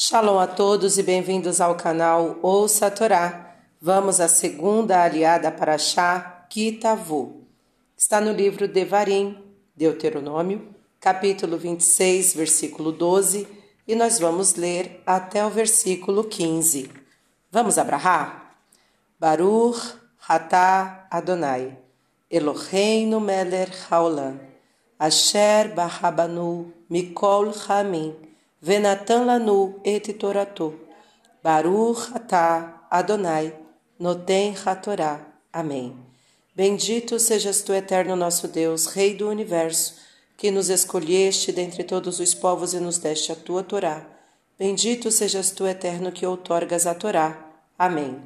Shalom a todos e bem-vindos ao canal Ouça a Torá. Vamos à segunda aliada para Shá, Kitavu. Está no livro Devarim, Deuteronômio, capítulo 26, versículo 12, e nós vamos ler até o versículo 15. Vamos abrahar? Baruch Hatá Adonai, Eloheinu Meler Haolam, Asher Barrabanu Mikol Hamim, Venatan lanu et torato. Baruch atah Adonai, noten hatorá. Amém. Bendito sejas tu, eterno nosso Deus, Rei do universo, que nos escolheste dentre todos os povos e nos deste a tua Torá. Bendito sejas tu, eterno, que outorgas a Torá. Amém.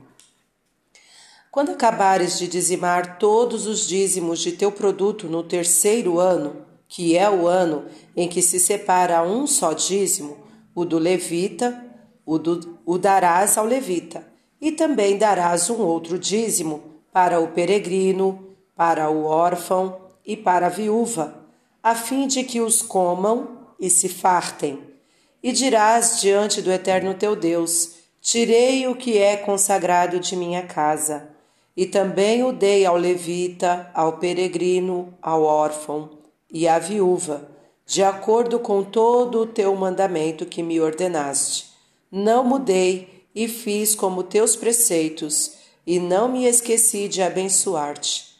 Quando acabares de dizimar todos os dízimos de teu produto no terceiro ano, que é o ano em que se separa um só dízimo, o do levita, o, do, o darás ao levita, e também darás um outro dízimo para o peregrino, para o órfão e para a viúva, a fim de que os comam e se fartem. E dirás diante do eterno teu Deus: Tirei o que é consagrado de minha casa, e também o dei ao levita, ao peregrino, ao órfão e a viúva, de acordo com todo o teu mandamento que me ordenaste. Não mudei e fiz como teus preceitos, e não me esqueci de abençoar-te.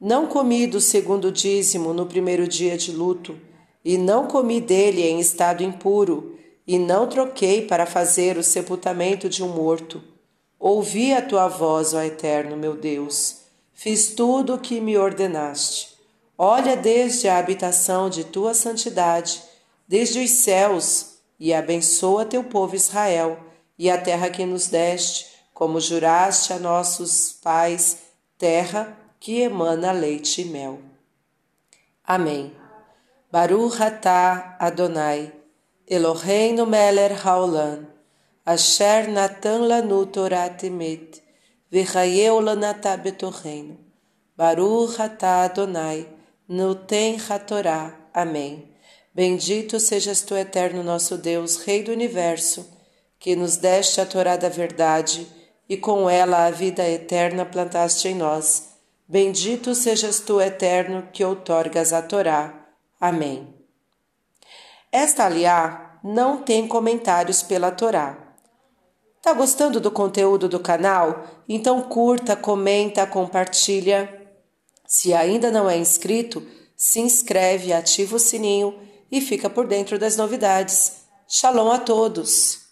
Não comi do segundo dízimo no primeiro dia de luto, e não comi dele em estado impuro, e não troquei para fazer o sepultamento de um morto. Ouvi a tua voz, ó Eterno meu Deus. Fiz tudo o que me ordenaste. Olha desde a habitação de tua santidade, desde os céus, e abençoa teu povo Israel e a terra que nos deste, como juraste a nossos pais, terra que emana leite e mel. Amém. Baruch atah Adonai, Eloheinu meler haolam, asher natan lanu Torah temet, v'chayeu lanatah betorreino. Baruch atah Adonai, Nutem Hatorá. Amém. Bendito sejas tu, eterno nosso Deus, Rei do universo, que nos deste a Torá da verdade e com ela a vida eterna plantaste em nós. Bendito sejas tu, eterno, que outorgas a Torá. Amém. Esta aliá não tem comentários pela Torá. Tá gostando do conteúdo do canal? Então curta, comenta, compartilha se ainda não é inscrito, se inscreve, ativa o sininho e fica por dentro das novidades. Shalom a todos!